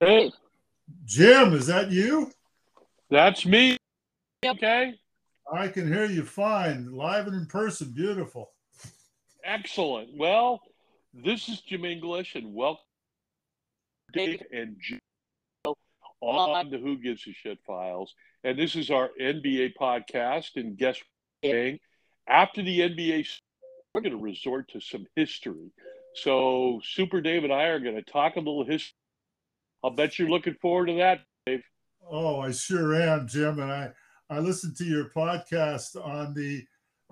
Hey, Jim, is that you? that's me. Okay, I can hear you fine, live and in person. Beautiful. excellent. Well, this is Jim English, and welcome Dave and Jim on the Who Gives a Shit files. And this is our NBA podcast. And guess what? After the NBA, we're going to resort to some history. So, Super Dave and I are going to talk a little history. I'll bet you're looking forward to that. Dave. Oh, I sure am, Jim. And I, I listened to your podcast on the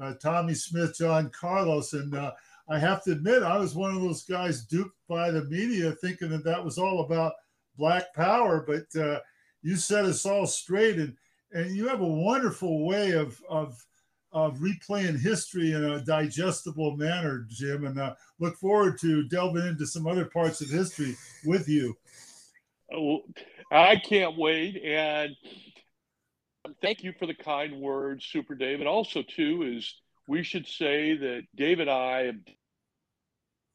uh, Tommy Smith, John Carlos, and uh, I have to admit, I was one of those guys duped by the media, thinking that that was all about Black Power. But uh, you set us all straight, and and you have a wonderful way of of of replaying history in a digestible manner, Jim. And uh, look forward to delving into some other parts of history with you. Oh, I can't wait. And thank you for the kind words, Super Dave. And also, too, is we should say that Dave and I have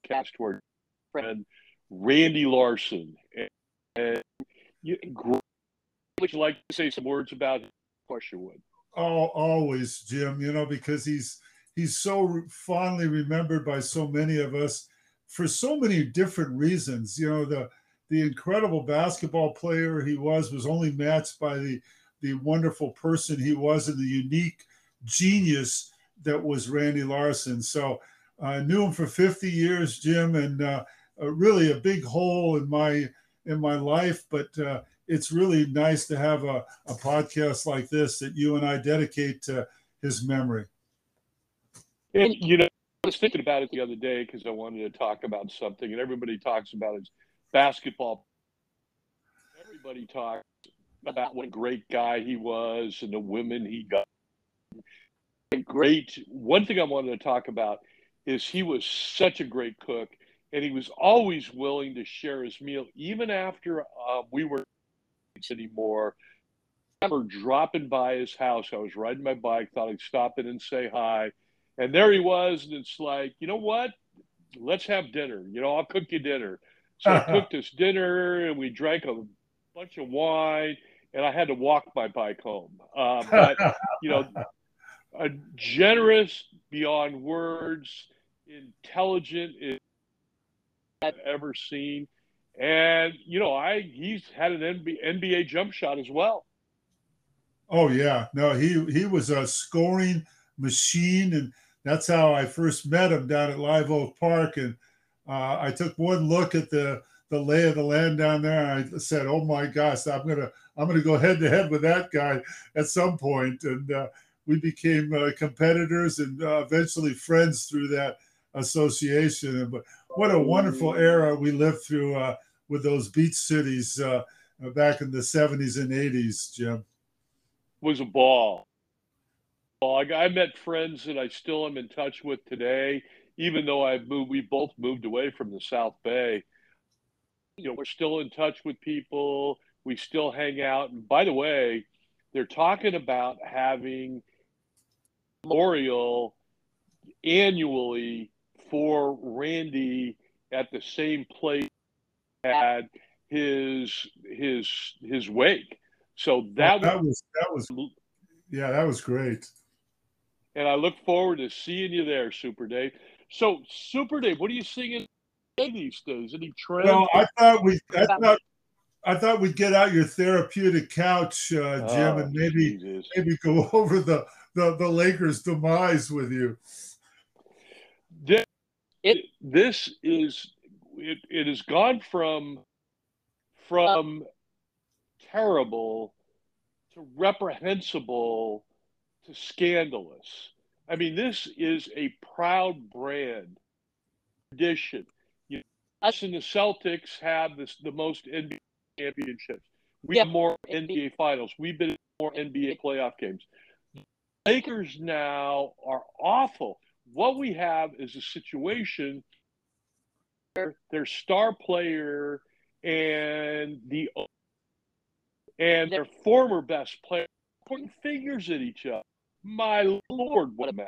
cast to our friend Randy Larson. And, and you, would you like to say some words about him? Of course, you would. Oh, always, Jim. You know, because he's he's so fondly remembered by so many of us for so many different reasons. You know, the the incredible basketball player he was was only matched by the the wonderful person he was and the unique genius that was Randy Larson. So I knew him for 50 years, Jim, and uh, really a big hole in my in my life. But uh, it's really nice to have a, a podcast like this that you and I dedicate to his memory. And you know, I was thinking about it the other day because I wanted to talk about something, and everybody talks about his basketball. Everybody talks about what a great guy he was and the women he got. Great. One thing I wanted to talk about is he was such a great cook, and he was always willing to share his meal, even after uh, we were anymore. I remember dropping by his house. I was riding my bike, thought I'd stop in and say hi, and there he was. And it's like, you know what? Let's have dinner. You know, I'll cook you dinner. So I cooked us dinner, and we drank a bunch of wine, and I had to walk my bike home. Uh, but you know, a generous beyond words, intelligent I've ever seen, and you know, I he's had an NBA, NBA jump shot as well. Oh yeah, no, he he was a scoring machine, and that's how I first met him down at Live Oak Park, and uh, I took one look at the the lay of the land down there. And I said, "Oh my gosh, I'm gonna I'm gonna go head to head with that guy at some point." And uh, we became uh, competitors and uh, eventually friends through that association. But what a wonderful era we lived through uh, with those beach cities uh, back in the 70s and 80s, Jim. Was a ball. I met friends that I still am in touch with today even though I've moved, we both moved away from the South Bay. You know, we're still in touch with people. We still hang out. And by the way, they're talking about having memorial annually for Randy at the same place had his his his wake. So that, that was that was yeah, that was great. And I look forward to seeing you there, Super Dave. So, Super Dave, what are you seeing in these days? Any trends? Well, I thought we, I thought, I thought we'd get out your therapeutic couch, uh, Jim, oh, and maybe Jesus. maybe go over the, the the Lakers' demise with you. This, it, this is it, it has gone from from terrible to reprehensible to scandalous. I mean, this is a proud brand tradition. You know, us and the Celtics have this, the most NBA championships. We have more NBA finals. We've been in more NBA playoff games. Lakers now are awful. What we have is a situation where their star player and the and their former best player pointing fingers at each other. My lord, what a mess!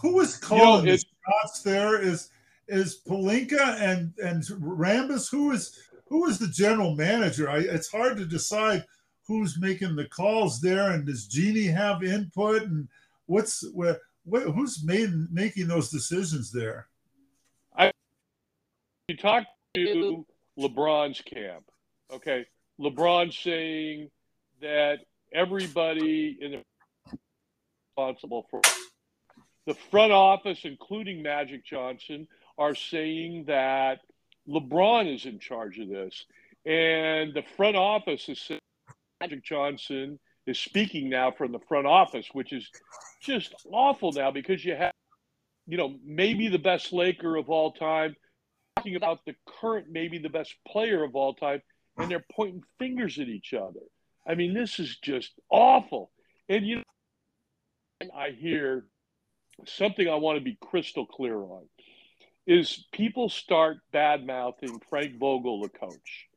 Who is calling you know, the shots there? Is is Pelinka and and Rambis? Who is who is the general manager? I, it's hard to decide who's making the calls there, and does Jeanie have input, and what's where, what who's made making those decisions there? I you talk to LeBron's camp, okay? LeBron saying that everybody in the responsible for the front office, including Magic Johnson, are saying that LeBron is in charge of this. And the front office is saying Magic Johnson is speaking now from the front office, which is just awful now because you have, you know, maybe the best Laker of all time, talking about the current, maybe the best player of all time, and they're pointing fingers at each other. I mean, this is just awful. And, you know, I hear something I want to be crystal clear on is people start bad mouthing Frank Vogel, the coach.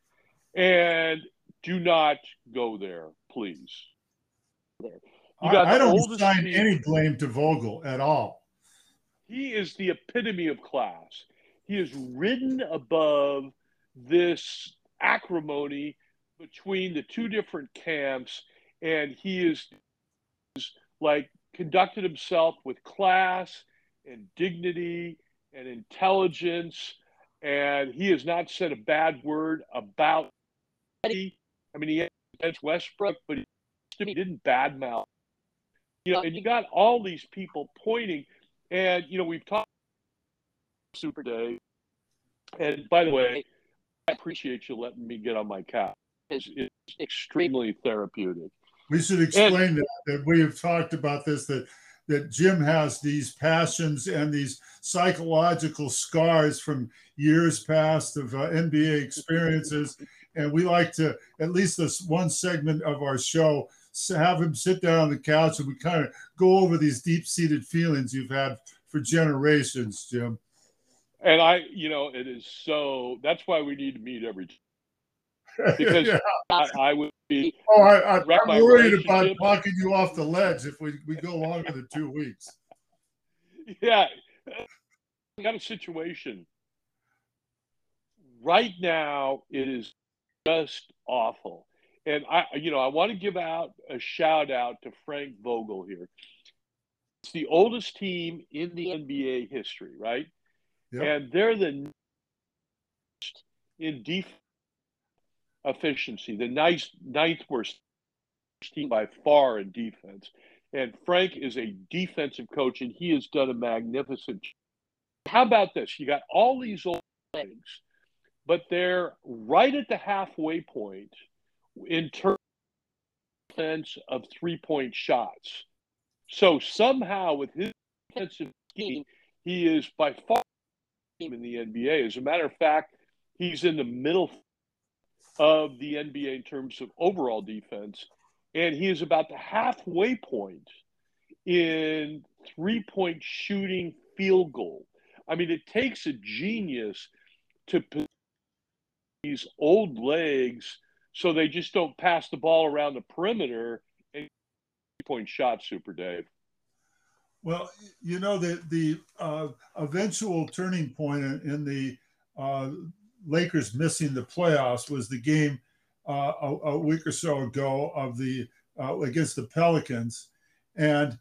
And do not go there, please. I, I, don't assign any blame to Vogel at all. He is the epitome of class. He is ridden above this acrimony between the two different camps, and he is like conducted himself with class and dignity and intelligence, and he has not said a bad word about. I mean, he against Westbrook, but he didn't badmouth. You know, and you got all these people pointing, and you know we've talked Super Dave, and by the way, I appreciate you letting me get on my couch. It's, it's extremely therapeutic. We should explain and, that, that we have talked about this that that Jim has these passions and these psychological scars from years past of uh, NBA experiences. And we like to, at least this one segment of our show, have him sit down on the couch and we kind of go over these deep seated feelings you've had for generations, Jim. And I, you know, it is so, that's why we need to meet every because yeah. I, I, would be. Oh, I, am worried about knocking you off the ledge if we, we go longer than two weeks. Yeah, I got a situation right now. It is just awful, and I, you know, I want to give out a shout out to Frank Vogel here. It's the oldest team in the NBA history, right? Yep. And they're the in defense efficiency, the ninth, ninth worst team by far in defense. And Frank is a defensive coach, and he has done a magnificent. How about this? You got all these old legs, but they're right at the halfway point in terms of three point shots. So somehow, with his defensive scheme, he is by far in the NBA. As a matter of fact, he's in the middle of the NBA in terms of overall defense. And he is about the halfway point in three point shooting field goal. I mean, it takes a genius to these old legs so they just don't pass the ball around the perimeter and three-point shot, Super Dave. Well, you know the the uh, eventual turning point in, in the uh, Lakers missing the playoffs was the game uh, a, a, week or so ago of the uh, against the Pelicans, and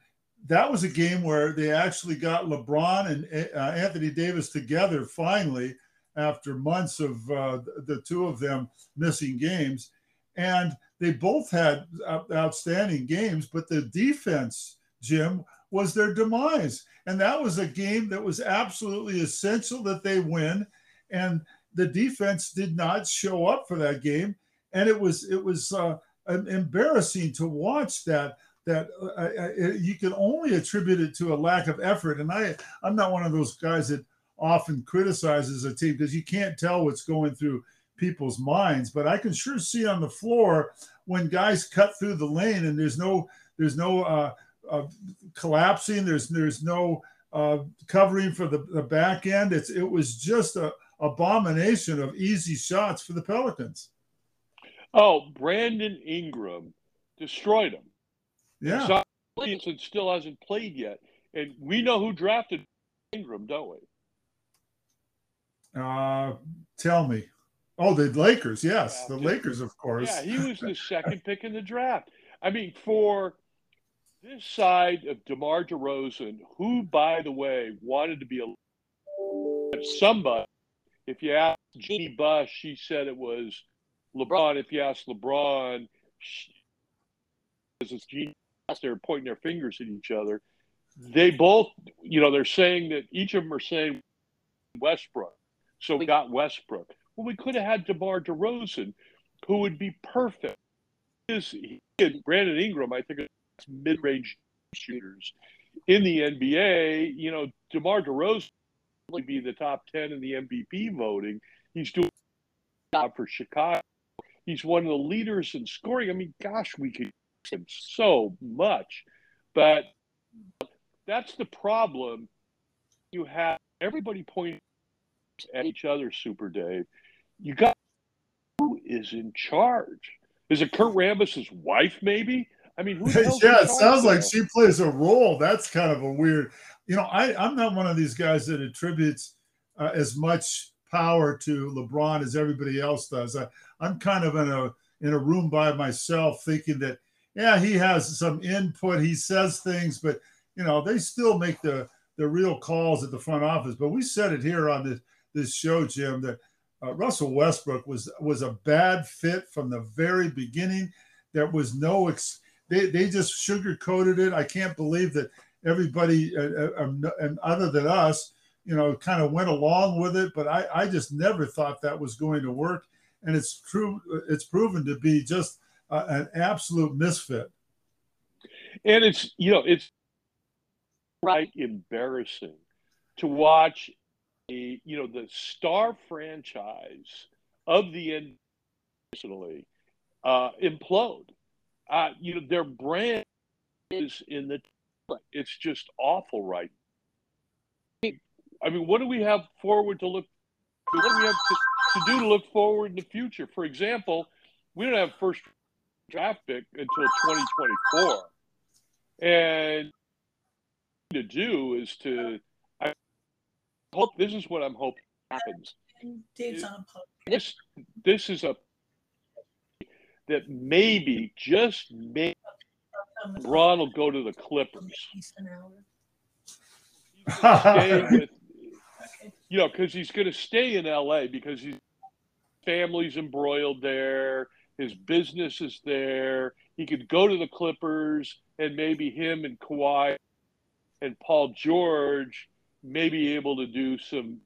that was a game where they actually got LeBron and uh, Anthony Davis together finally after months of uh, the two of them missing games, and they both had outstanding games, but the defense, Jim, was their demise, and that was a game that was absolutely essential that they win, and the defense did not show up for that game, and it was it was uh, embarrassing to watch that. That uh, you can only attribute it to a lack of effort, and I I'm not one of those guys that often criticizes a team because you can't tell what's going through people's minds. But I can sure see on the floor when guys cut through the lane and there's no there's no uh, uh, collapsing. There's there's no uh, covering for the, the back end. It's it was just a, abomination of easy shots for the Pelicans. Oh, Brandon Ingram destroyed him. Yeah. Williamson still hasn't played yet. And we know who drafted Ingram, don't we? Uh, tell me. Oh, the Lakers, yes, the Lakers, of course. Yeah, he was the second pick in the draft. I mean, for this side of DeMar DeRozan, who, by the way, wanted to be a somebody. If you ask Jeanie Buss, she said it was LeBron. If you ask LeBron, she, it's Jeanie Buss, they're pointing their fingers at each other. They both, you know, they're saying that each of them are saying Westbrook. So we got Westbrook. Well, we could have had DeMar DeRozan, who would be perfect. His, he and Brandon Ingram, I think, are mid-range shooters in the NBA. You know, DeMar DeRozan be the top ten in the MVP voting. He's doing job for Chicago. He's one of the leaders in scoring. I mean, gosh, we could him so much, but that's the problem. You have everybody pointing at each other, Super Dave. You got who is in charge? Is it Kurt Rambis's wife, maybe? I mean, yeah, it sounds like she plays a role. That's kind of a weird. You know, I I'm not one of these guys that attributes uh, as much power to LeBron as everybody else does. I, I'm kind of in a in a room by myself, thinking that yeah, he has some input. He says things, but you know, they still make the the real calls at the front office. But we said it here on this this show, Jim, that uh, Russell Westbrook was was a bad fit from the very beginning. There was no ex- they they just sugarcoated it. I can't believe that everybody uh, uh, um, and other than us, you know, kind of went along with it. But I I just never thought that was going to work, and it's true. It's proven to be just uh, an absolute misfit. And it's you know it's right embarrassing to watch a, you know, the star franchise of the personally uh, implode. Uh, you know, their brand is in the. It's just awful, right? I mean, what do we have forward to look? What do we have to, to do to look forward in the future? For example, we don't have first draft pick until 2024, and to do is to I hope this is what I'm hoping happens. Dave's on a This this is a that maybe just maybe Ron will go to the Clippers. stay with, you know, because he's going to stay in LA because his family's embroiled there, his business is there. He could go to the Clippers and maybe him and Kawhi and Paul George may be able to do some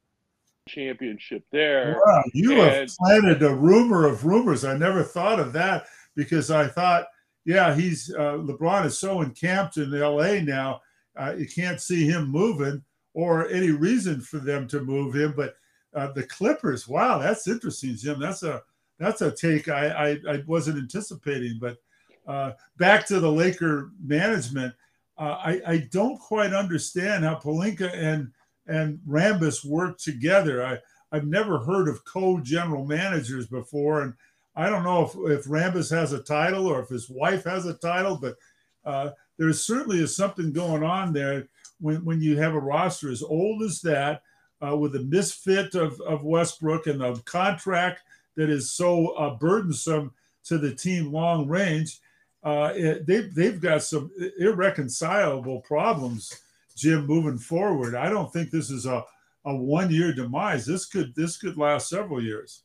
championship there. Wow, you and, have planted a rumor of rumors. I never thought of that because I thought, yeah, he's uh, LeBron is so encamped in LA now, uh, you can't see him moving or any reason for them to move him. But uh, the Clippers, wow, that's interesting, Jim. That's a that's a take I I, I wasn't anticipating. But uh, back to the Laker management uh, I, I don't quite understand how Pelinka and and Rambis work together. I I've never heard of co-general managers before, and I don't know if if Rambis has a title or if his wife has a title, but uh, there certainly is something going on there when when you have a roster as old as that, uh, with the misfit of of Westbrook and the contract that is so uh, burdensome to the team long range uh, it, they've they've got some irreconcilable problems, Jim, moving forward. I don't think this is a, a one year demise. This could this could last several years.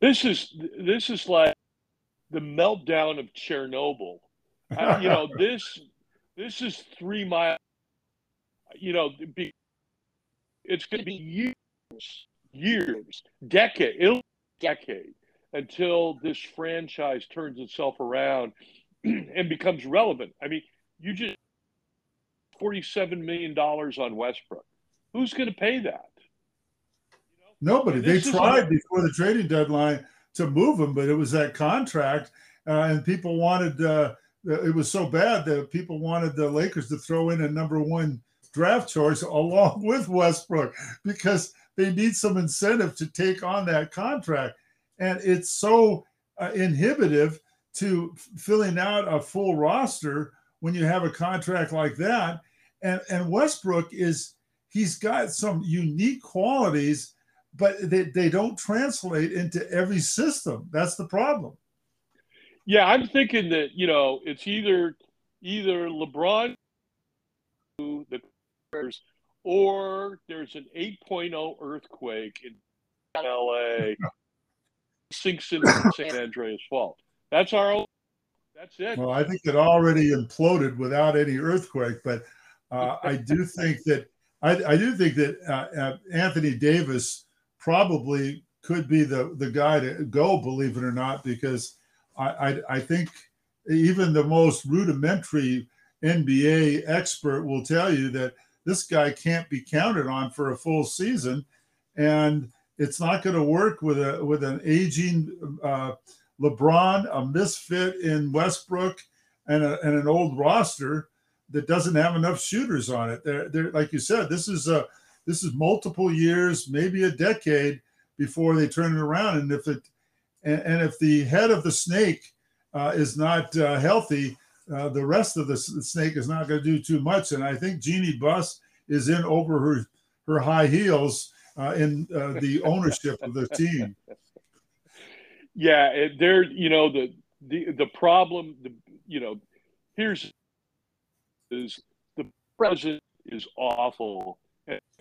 This is this is like the meltdown of Chernobyl. I, you know this this is three miles. You know, it's going to be years, years, decade, decade until this franchise turns itself around and becomes relevant. I mean, you just forty-seven million dollars on Westbrook. Who's going to pay that? Nobody. They tried before the trading deadline to move him, but it was that contract, uh, and people wanted. Uh, it was so bad that people wanted the Lakers to throw in a number one draft choice along with Westbrook because they need some incentive to take on that contract, and it's so uh, inhibitive to filling out a full roster when you have a contract like that. And, and Westbrook is, he's got some unique qualities, but they, they don't translate into every system. That's the problem. Yeah, I'm thinking that you know it's either either LeBron the or there's an 8.0 earthquake in LA sinks into San Andreas Fault. That's our that's it. Well, I think it already imploded without any earthquake, but uh, I do think that I, I do think that uh, uh, Anthony Davis probably could be the the guy to go, believe it or not, because I, I, I think even the most rudimentary NBA expert will tell you that this guy can't be counted on for a full season, and it's not going to work with a with an aging uh, LeBron, a misfit in Westbrook, and, a, and an old roster that doesn't have enough shooters on it. They're, they're like you said, this is a this is multiple years, maybe a decade before they turn it around. And if it and, and if the head of the snake uh, is not uh, healthy, uh, the rest of the, the snake is not going to do too much. And I think Jeanie Buss is in over her her high heels uh, in uh, the ownership of the team. Yeah, there. You know the the the problem. The you know here's is the present is awful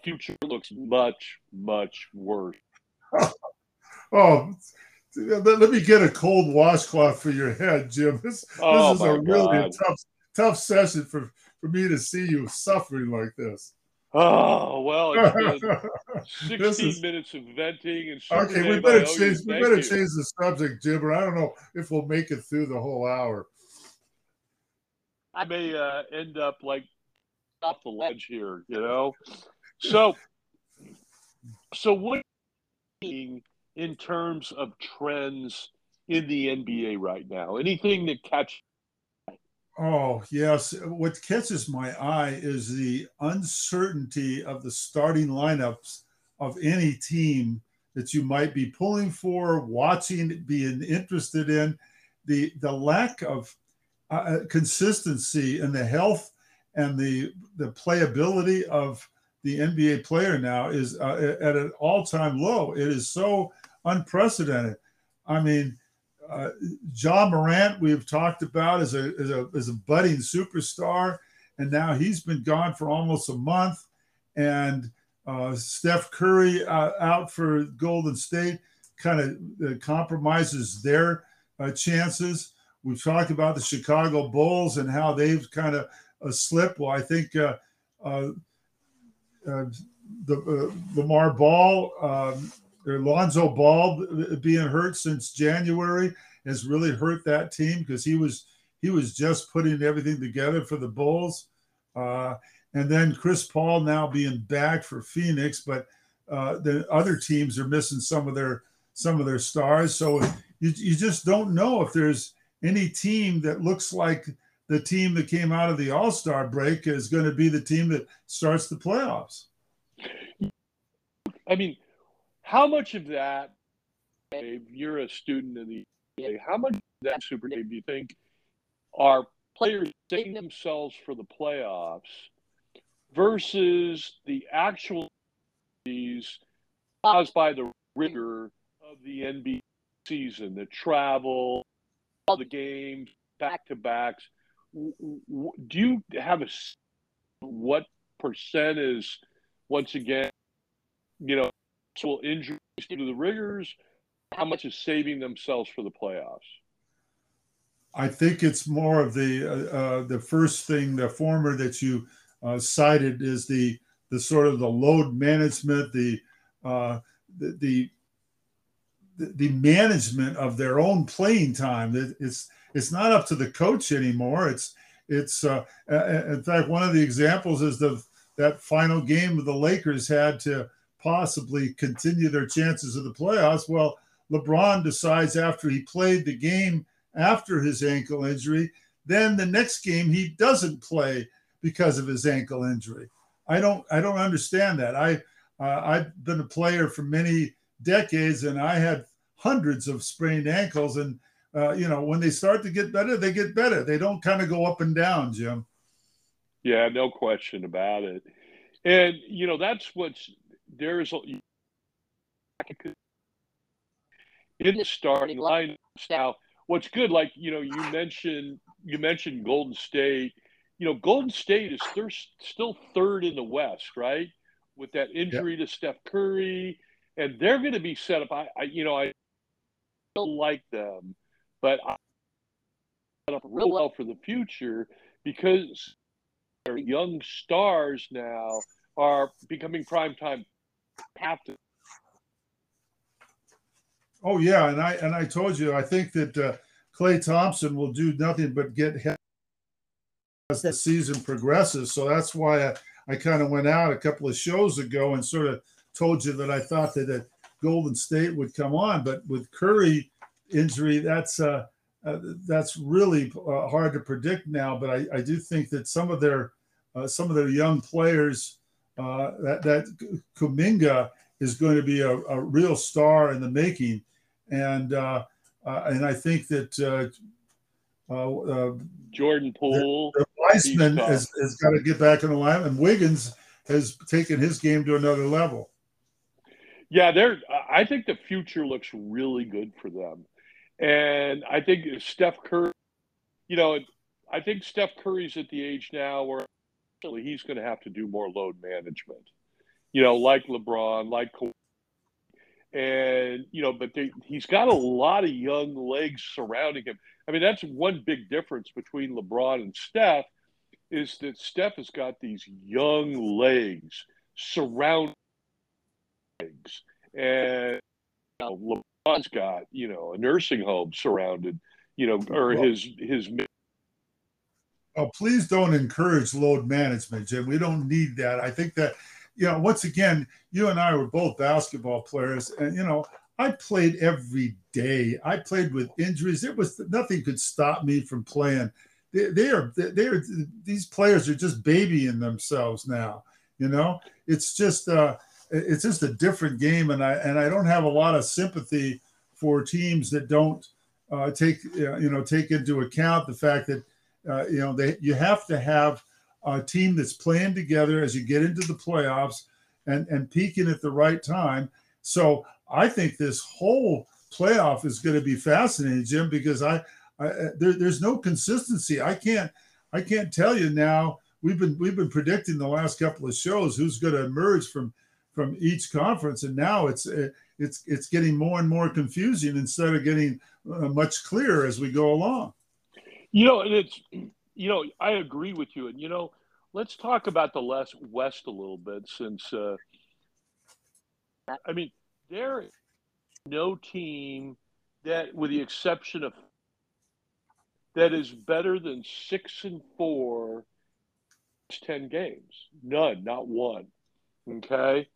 future looks much much worse. oh, let me get a cold washcloth for your head, Jim. This, oh this is a really tough tough session for for me to see you suffering like this. Oh well, it's been sixteen is, minutes of venting and okay. We better change. We better you. change the subject, Jim. Or I don't know if we'll make it through the whole hour. I may uh, end up like off the ledge here, you know. So, so what in terms of trends in the NBA right now? Anything that catch? Oh yes, what catches my eye is the uncertainty of the starting lineups of any team that you might be pulling for, watching, being interested in. The the lack of uh, consistency and the health and the the playability of the NBA player now is uh, at an all time low. It is so unprecedented. I mean, uh, Ja Morant we've talked about as a, as a as a budding superstar, and now he's been gone for almost a month, and uh, Steph Curry uh, out for Golden State kind of uh, compromises their uh, chances. We've talked about the Chicago Bulls and how they've kind of slipped. Well, I think uh, uh, uh the uh, Lamar Ball, um, Lonzo Ball being hurt since January has really hurt that team because he was he was just putting everything together for the Bulls. Uh, and then Chris Paul now being back for Phoenix, but the other teams are missing some of their some of their stars. So you, you just don't know if there's any team that looks like the team that came out of the All Star break is going to be the team that starts the playoffs. I mean, how much of that, Dave, you're a student in the how much of that Super Dave do you think are players setting themselves for the playoffs versus the actual caused by the rigor of the NBA season, the travel, all the games, back to backs. Do you have a what percent is once again, you know, actual injuries due to the rigors? How much is saving themselves for the playoffs? I think it's more of the uh, uh, the first thing, the former that you uh, cited is the the sort of the load management, the uh, the, the the management of their own playing time. It's it's not up to the coach anymore. It's it's uh, in fact one of the examples is the that final game the Lakers had to possibly continue their chances of the playoffs. Well, LeBron decides after he played the game after his ankle injury, then the next game he doesn't play because of his ankle injury. I don't I don't understand that. I uh, I've been a player for many decades, and I had hundreds of sprained ankles. And uh, you know, when they start to get better, they get better. They don't kind of go up and down, Jim. Yeah, no question about it. And you know, that's what's there's in the starting line now. What's good, like you know, you mentioned you mentioned Golden State. You know, Golden State is they're still third in the West, right? With that injury yep. to Steph Curry, and they're going to be set up. I, I you know, I don't like them, but I set up real well for the future because young stars now are becoming primetime captains Oh yeah, and I and I told you I think that uh, Klay Thompson will do nothing but get as the season progresses. So that's why I, I kind of went out a couple of shows ago and sort of told you that I thought that, that Golden State would come on, but with Curry injury, that's uh, uh that's really uh, hard to predict now. But I, I do think that some of their uh, some of their young players uh, that that Kuminga is going to be a, a real star in the making, and uh, uh, and I think that uh, uh, uh Jordan Poole, the, the Wiseman has, has got to get back in the line, and Wiggins has taken his game to another level. Yeah, they're. I think the future looks really good for them, and I think Steph Curry. You know, I think Steph Curry's at the age now where he's going to have to do more load management you know, like LeBron, like and you know, but they, he's got a lot of young legs surrounding him. I mean, that's one big difference between LeBron and Steph is that Steph has got these young legs surrounding legs, and you know, LeBron's got you know a nursing home surrounded, you know, or well, his his. Oh, please don't encourage load management, Jim. We don't need that. I think that you know, once again, you and I were both basketball players, and you know, I played every day. I played with injuries. It was nothing could stop me from playing. They, they are they are these players are just babying themselves now. You know, it's just uh, it's just a different game, and I and I don't have a lot of sympathy for teams that don't uh, take you know take into account the fact that uh, you know they you have to have a team that's playing together as you get into the playoffs and, and peaking at the right time. So I think this whole playoff is going to be fascinating, Jim, because I, I there, there's no consistency. I can't I can't tell you now. We've been we've been predicting the last couple of shows who's going to emerge from from each conference, and now it's it's it's getting more and more confusing instead of getting uh, much clearer as we go along. You know, and it's you know, I agree with you. And, you know, let's talk about the less West a little bit since, uh, I mean, there is no team that, with the exception of, that is better than six and four, 10 games. None, not one. Okay.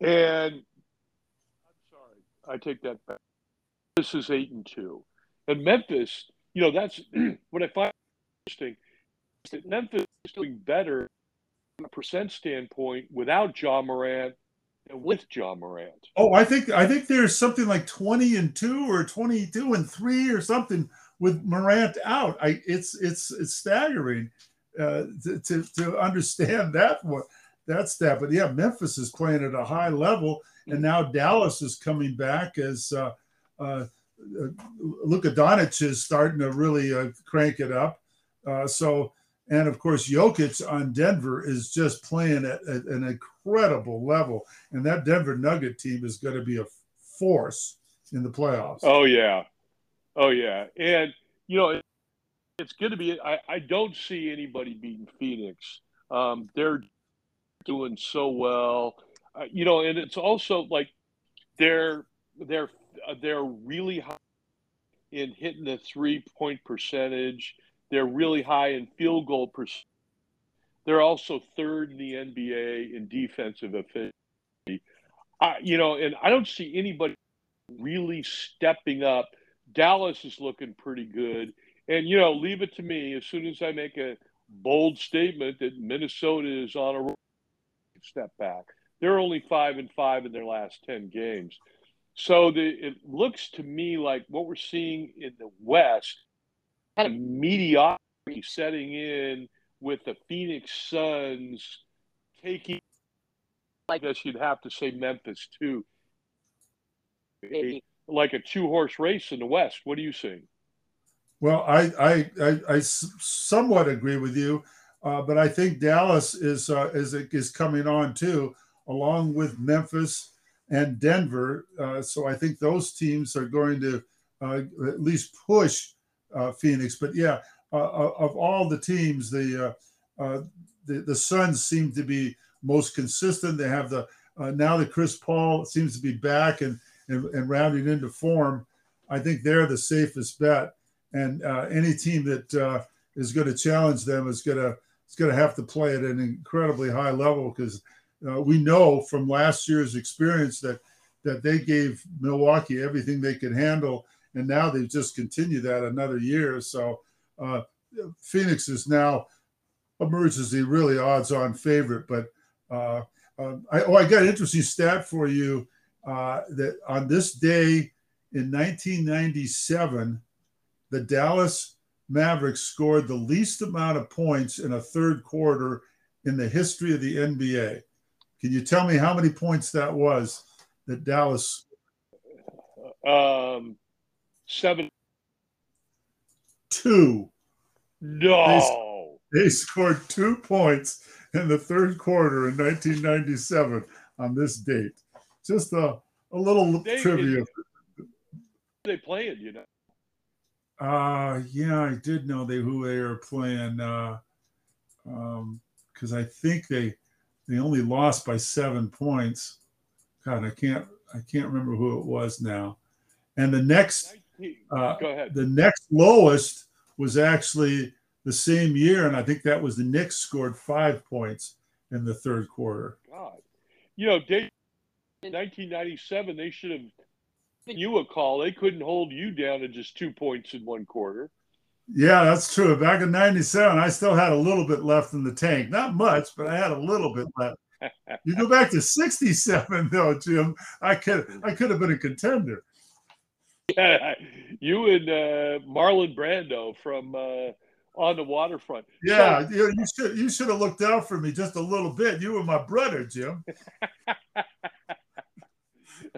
And I'm sorry, I take that back. This is eight and two. And Memphis, you know, that's what I find interesting that Memphis is doing better from a percent standpoint without Ja Morant with Ja Morant. Oh, I think I think there's something like 20 and 2 or 22 and 3 or something with Morant out. I it's it's it's staggering uh, to, to, to understand that what that. But yeah, Memphis is playing at a high level, and now Dallas is coming back as uh, uh, uh Luka Doncic is starting to really uh, crank it up. Uh, so and of course, Jokic on Denver is just playing at, at, an incredible level. And that Denver Nugget team is going to be a force in the playoffs. Oh, yeah. Oh, yeah. And, you know, it's going to be, I, I don't see anybody beating Phoenix. Um, they're doing so well. Uh, you know, and it's also like they're, they're, uh, they're really high in hitting the three point percentage they're really high in field goal percentage. They're also third in the NBA in defensive efficiency. Uh, you know, and I don't see anybody really stepping up. Dallas is looking pretty good. And, you know, leave it to me as soon as I make a bold statement that Minnesota is on a step back. They're only five and five in their last 10 games. So the, it looks to me like what we're seeing in the West kind of mediocrity setting in with the Phoenix Suns taking, I guess you'd have to say Memphis too. a like a two horse race in the West. What do you see? Well, I I, I, I somewhat agree with you, uh, but I think Dallas is uh, is is coming on too, along with Memphis and Denver. Uh, so I think those teams are going to uh, at least push uh, Phoenix. But yeah, uh, of all the teams, the, the the Suns seem to be most consistent. They have the now that Chris Paul seems to be back and, and and rounding into form. I think they're the safest bet and any team that is going to challenge them is going to is going to have to play at an incredibly high level because uh, we know from last year's experience that that they gave Milwaukee everything they could handle, and now they've just continued that another year. So uh, Phoenix is now emerged as a really odds-on favorite. But uh, um, I, oh, I got an interesting stat for you uh, that on this day in 1997 the Dallas Mavericks scored the least amount of points in a third quarter in the history of the NBA. Can you tell me how many points that was that Dallas? Um, seven. Two. No. They, they scored two points in the third quarter in 1997 on this date. Just a, a little they, trivia. They playing, you know. Uh yeah, I did know they who they were playing. Uh, um, because I think they they only lost by seven points. God, I can't I can't remember who it was now. And the next uh, go ahead. The next lowest was actually the same year, and I think that was the Knicks scored five points in the third quarter. God, you know, in 1997 they should have you a call. They couldn't hold you down to just two points in one quarter. Yeah, that's true. Back in '97, I still had a little bit left in the tank. Not much, but I had a little bit left. you go back to '67, though, Jim. I could I could have been a contender. Yeah, you and uh, Marlon Brando from uh, on the waterfront. Yeah, so, you, you should you should have looked out for me just a little bit. You were my brother, Jim.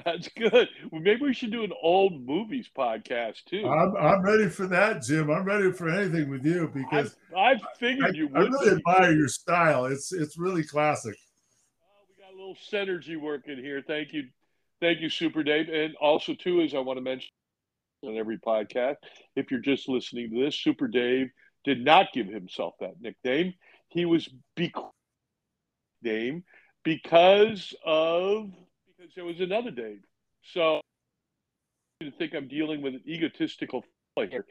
That's good. Well, maybe we should do an old movies podcast too. I'm, I'm ready for that, Jim. I'm ready for anything with you because I, I figured I, you would. I really admire your style. It's it's really classic. Oh, we got a little synergy working here. Thank you, thank you, Super Dave. And also too, as I want to mention on every podcast, if you're just listening to this, Super Dave did not give himself that nickname. He was be name because of because there was another Dave. So I think I'm dealing with an egotistical player.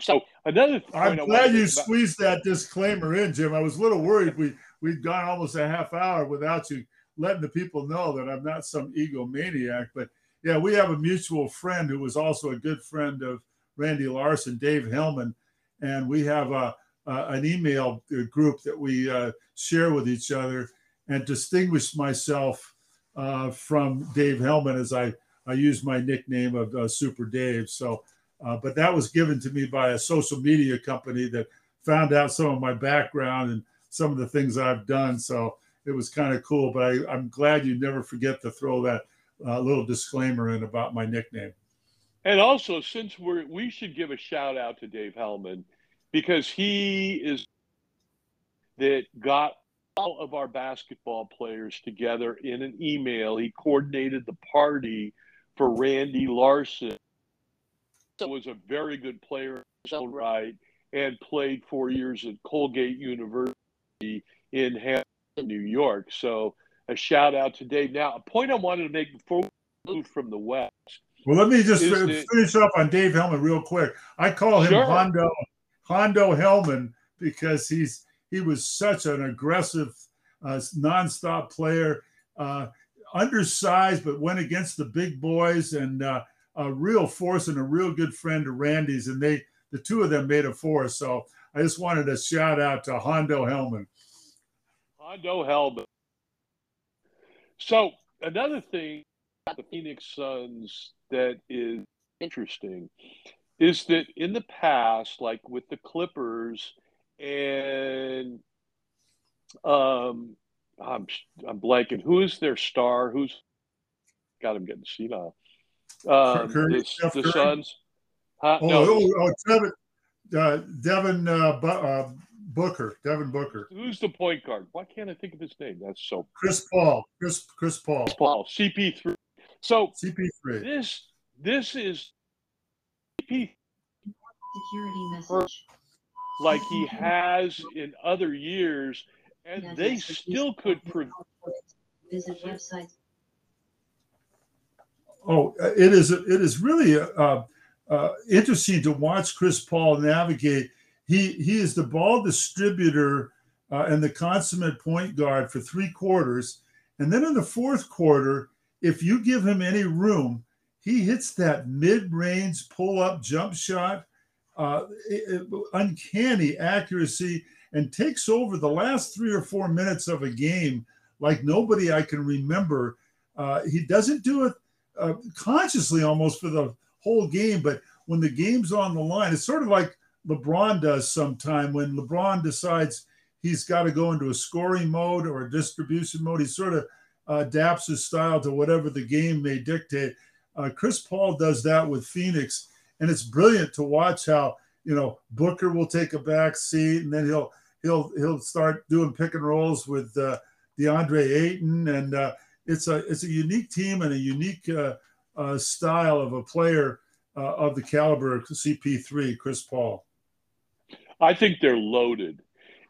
So another I'm glad you squeezed that disclaimer in, Jim. I was a little worried we we'd gone almost a half hour without you letting the people know that I'm not some egomaniac. But yeah, we have a mutual friend who was also a good friend of Randy Larson, Dave Helman, and we have a, a an email group that we uh, share with each other and distinguished myself uh, from Dave Helman as I, I use my nickname of uh, Super Dave. So, uh, but that was given to me by a social media company that found out some of my background and some of the things I've done. So it was kind of cool. But I, am glad you never forget to throw that uh, little disclaimer in about my nickname. And also, since we're we should give a shout out to Dave Helman because he is that got all of our basketball players together in an email. He coordinated the party for Randy Larson. So Was a very good player in his own right and played four years at Colgate University in Hampton, New York. So a shout out to Dave. Now, a point I wanted to make before we move from the West. Well, let me just finish up on Dave Helman real quick. I call him sure. Hondo Hondo Helman because he's he was such an aggressive, uh, nonstop player, uh, undersized, but went against the big boys and uh, a real force and a real good friend of Randy's. And they, the two of them made a force. So I just wanted to shout out to Hondo Helman. Hondo Helman. So another thing about the Phoenix Suns that is interesting is that in the past, like with the Clippers and um, I'm I'm blanking. Who is their star? Who's God, I'm getting senile. Um, the, the Suns. Huh? Oh, no. oh, oh, Devin, uh, Devin uh, Bu- uh, Booker. Devin Booker. Who's the point guard? Why can't I think of his name? That's so. Chris Paul. Chris Chris Paul. Chris Paul. CP3. So CP3. This this is CP. Security message. Like he has in other years, and they still could. Pre- Visit website. Oh, it is. It is really uh, uh, interesting to watch Chris Paul navigate. He he is the ball distributor uh, and the consummate point guard for three quarters, and then in the fourth quarter, if you give him any room, he hits that mid-range pull-up jump shot, uh, uncanny accuracy, and takes over the last three or four minutes of a game like nobody I can remember. Uh, he doesn't do it uh, consciously almost for the whole game, but when the game's on the line, it's sort of like LeBron does sometime when LeBron decides he's got to go into a scoring mode or a distribution mode. He sort of uh, adapts his style to whatever the game may dictate. Uh, Chris Paul does that with Phoenix, and it's brilliant to watch how you know Booker will take a back seat, and then he'll he'll he'll start doing pick and rolls with uh, DeAndre Ayton, and uh, it's a it's a unique team and a unique uh, uh, style of a player uh, of the caliber of CP3, Chris Paul. I think they're loaded,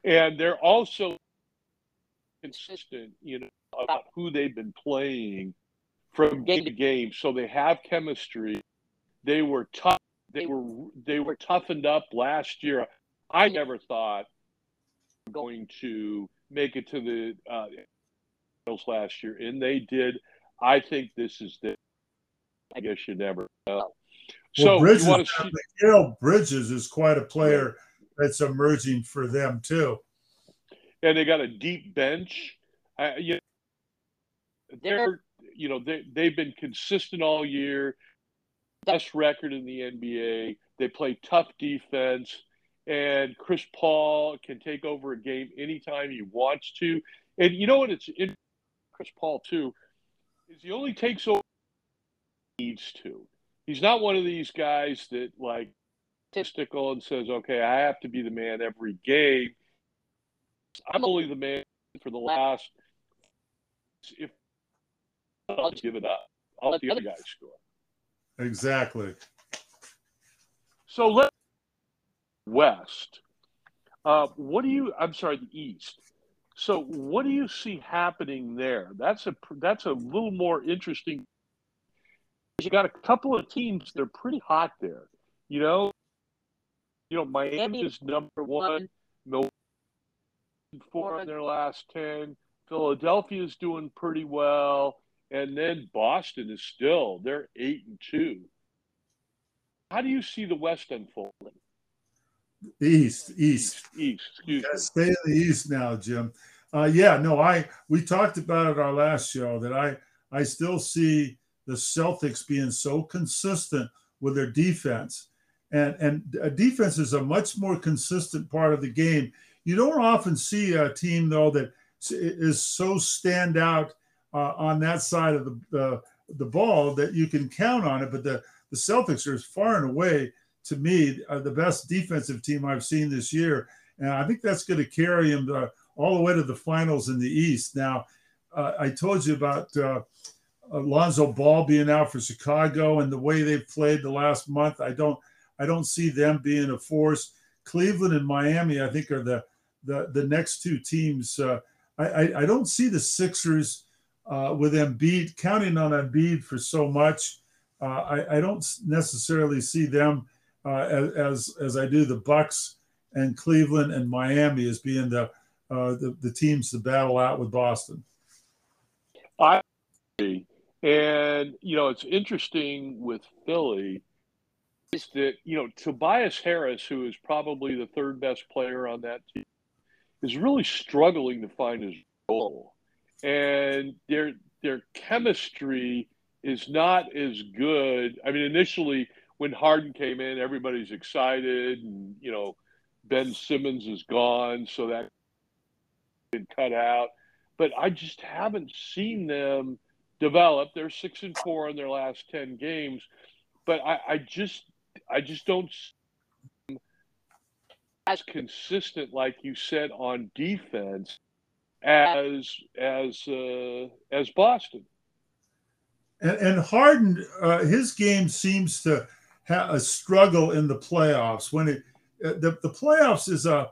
and they're also consistent. You know about who they've been playing from game to game, so they have chemistry. They were tough. They were they were toughened up last year. I never thought going to make it to the uh, last year, and they did. I think this is the. I guess you never know. So well, Bridges, you see- Mikal Bridges is quite a player that's emerging for them too. And they got a deep bench. Uh, you know, they're you know they they've been consistent all year. Best record in the NBA. They play tough defense, and Chris Paul can take over a game anytime he wants to. And you know what? It's in Chris Paul too. Is he only takes over needs to. He's not one of these guys that like statistical and says, "Okay, I have to be the man every game." I'm only the man for the last. If I'll give it up, I'll let the other guys score. Exactly. So let West. Uh, what do you? I'm sorry, the East. So what do you see happening there? That's a that's a little more interesting. You got a couple of teams that are pretty hot there. You know, you know Miami is number one. Milwaukee four in their last ten. Philadelphia is doing pretty well, and then Boston is still they're eight and two. How do you see the West unfolding? East, East, East. Excuse me. Stay in the East now, Jim. Uh, yeah, no, I we talked about it our last show that I I still see the Celtics being so consistent with their defense, and and a defense is a much more consistent part of the game. You don't often see a team though that is so stand out uh, on that side of the uh, the ball that you can count on it. But the the Celtics are far and away to me uh, the best defensive team I've seen this year, and I think that's going to carry them. To, all the way to the finals in the East. Now, uh, I told you about uh, Alonzo Ball being out for Chicago and the way they've played the last month. I don't, I don't see them being a force. Cleveland and Miami, I think, are the the, the next two teams. Uh, I, I, I don't see the Sixers uh, with Embiid counting on Embiid for so much. Uh, I, I don't necessarily see them uh, as, as I do the Bucks and Cleveland and Miami as being the uh, the, the teams to battle out with Boston. I agree. And, you know, it's interesting with Philly is that, you know, Tobias Harris, who is probably the third best player on that team, is really struggling to find his role. And their their chemistry is not as good. I mean, initially when Harden came in, everybody's excited and, you know, Ben Simmons is gone, so that been cut out. But I just haven't seen them develop. They're six and four in their last ten games, but I, I just I just don't as consistent, like you said, on defense as as uh, as Boston. And, and Harden, uh, his game seems to have a struggle in the playoffs. When it uh, the the playoffs is a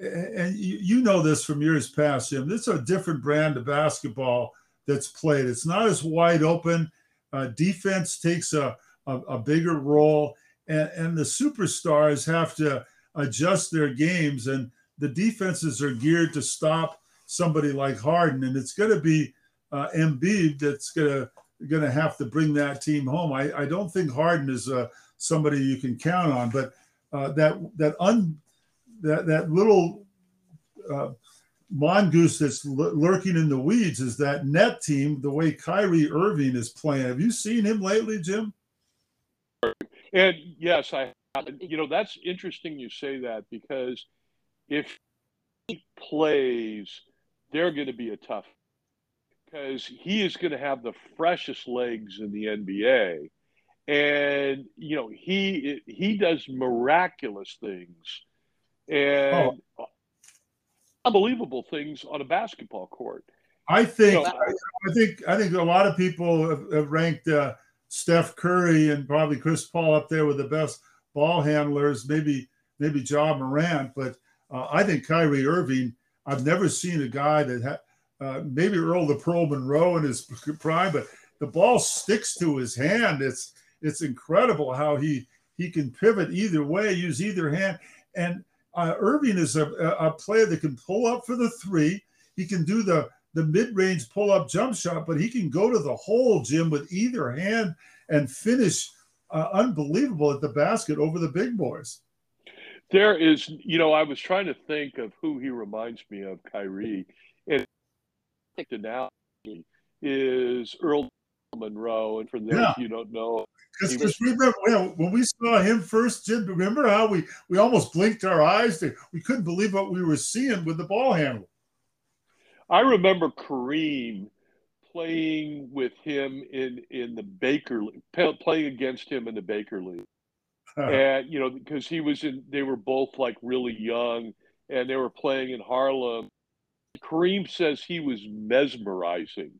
and you, you know this from years past, Jim. This is a different brand of basketball that's played. It's not as wide open. Uh, defense takes a, a, a bigger role, and, and the superstars have to adjust their games, and the defenses are geared to stop somebody like Harden, and it's going to be uh, Embiid that's going to going to have to bring that team home. I, I don't think Harden is uh, somebody you can count on, but uh, that that un that that little uh, mongoose that's lurking in the weeds is that net team. The way Kyrie Irving is playing. Have you seen him lately, Jim? And yes, I you know, that's interesting you say that because if he plays, they're going to be a tough because he is going to have the freshest legs in the NBA. And you know he he does miraculous things and oh. unbelievable things on a basketball court. I think I, I, think I think a lot of people have, have ranked uh, Steph Curry and probably Chris Paul up there with the best ball handlers, maybe maybe Ja Morant, but uh, I think Kyrie Irving. I've never seen a guy that had uh, maybe Earl the Pearl Monroe in his prime, but the ball sticks to his hand. It's it's incredible how he he can pivot either way, use either hand. And uh, Irving is a, a player that can pull up for the three. He can do the the mid range pull up jump shot, but he can go to the hole, Jim, with either hand and finish uh, unbelievable at the basket over the big boys. There is, you know, I was trying to think of who he reminds me of, Kyrie, and I think the analogy is Earl Monroe. And for those yeah. you don't know, because remember when we saw him first, Jim. Remember how we we almost blinked our eyes? We couldn't believe what we were seeing with the ball handle. I remember Kareem playing with him in in the Baker playing against him in the Baker League, and you know because he was in they were both like really young and they were playing in Harlem. Kareem says he was mesmerizing,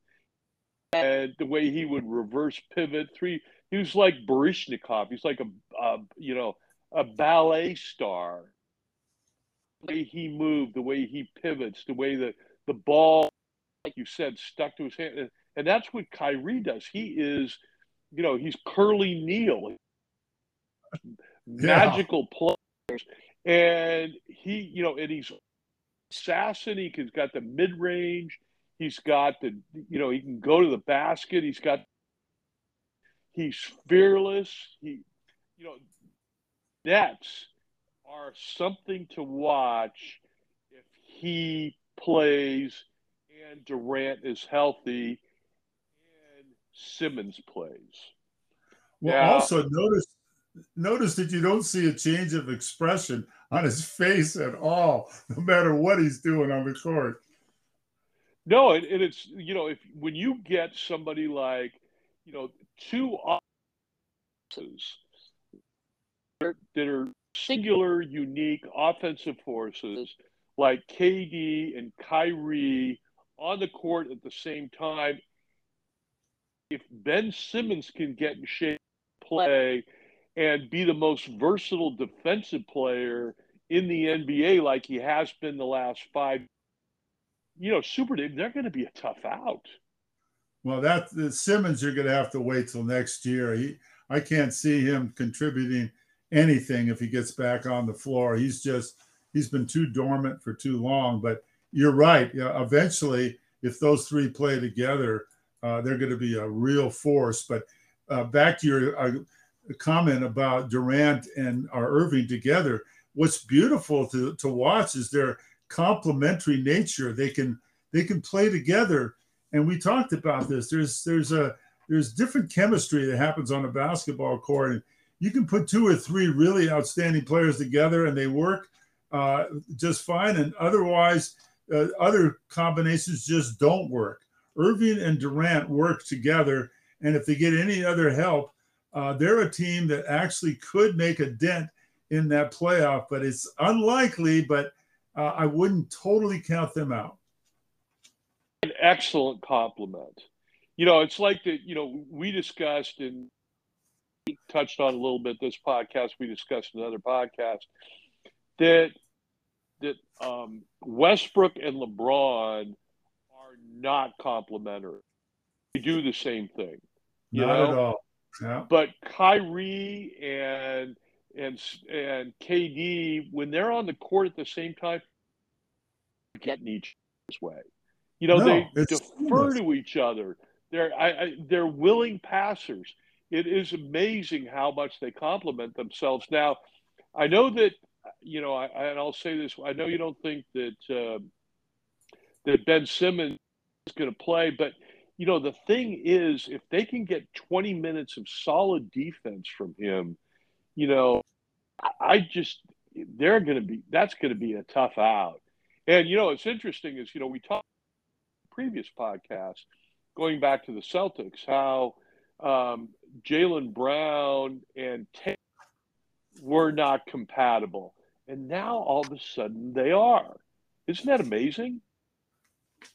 and the way he would reverse pivot three. He was like Baryshnikov. He's like a, a you know a ballet star. The way he moved, the way he pivots, the way that the ball like you said, stuck to his hand. And that's what Kyrie does. He is, you know, he's Curly Neal, magical yeah. players. And he, you know, and he's assassin. He's got the mid range. He's got the, you know, he can go to the basket. He's got, he's fearless. He, you know, Nets are something to watch if he plays and Durant is healthy and Simmons plays. Well, now, also notice notice that you don't see a change of expression on his face at all, no matter what he's doing on the court. No, and, and it's you know if when you get somebody like you know two offenses that are singular, unique offensive forces like KD and Kyrie on the court at the same time. If Ben Simmons can get in shape, play, and be the most versatile defensive player in the NBA like he has been the last five, you know, Super Dave, they're going to be a tough out. Well, that Simmons, you're going to have to wait till next year. He, I can't see him contributing anything if he gets back on the floor. He's just he's been too dormant for too long. But you're right. Yeah, eventually, if those three play together, uh, they're going to be a real force. But uh, back to your uh, comment about Durant and our Irving together, what's beautiful to, to watch is their complementary nature. They can they can play together, and we talked about this. There's there's a there's different chemistry that happens on a basketball court, and you can put two or three really outstanding players together, and they work uh, just fine. And otherwise, uh, other combinations just don't work. Irving and Durant work together, and if they get any other help, uh, they're a team that actually could make a dent in that playoff. But it's unlikely. But uh, I wouldn't totally count them out. An excellent compliment. You know, it's like that. You know, we discussed and touched on a little bit this podcast. We discussed another podcast that that um, Westbrook and LeBron are not complementary. They do the same thing. You not know? at all. Yeah. But Kyrie and and and KD, when they're on the court at the same time, getting each other's way. You know, no, they defer seamless. to each other. They're I, I, they're willing passers. It is amazing how much they complement themselves. Now, I know that you know, I, and I'll say this: I know you don't think that uh, that Ben Simmons is going to play, but you know, the thing is, if they can get 20 minutes of solid defense from him, you know, I just they're going to be that's going to be a tough out. And you know, it's interesting is you know we talked previous podcast going back to the Celtics how um, Jaylen Brown and Tate were not compatible. And now all of a sudden they are. Isn't that amazing?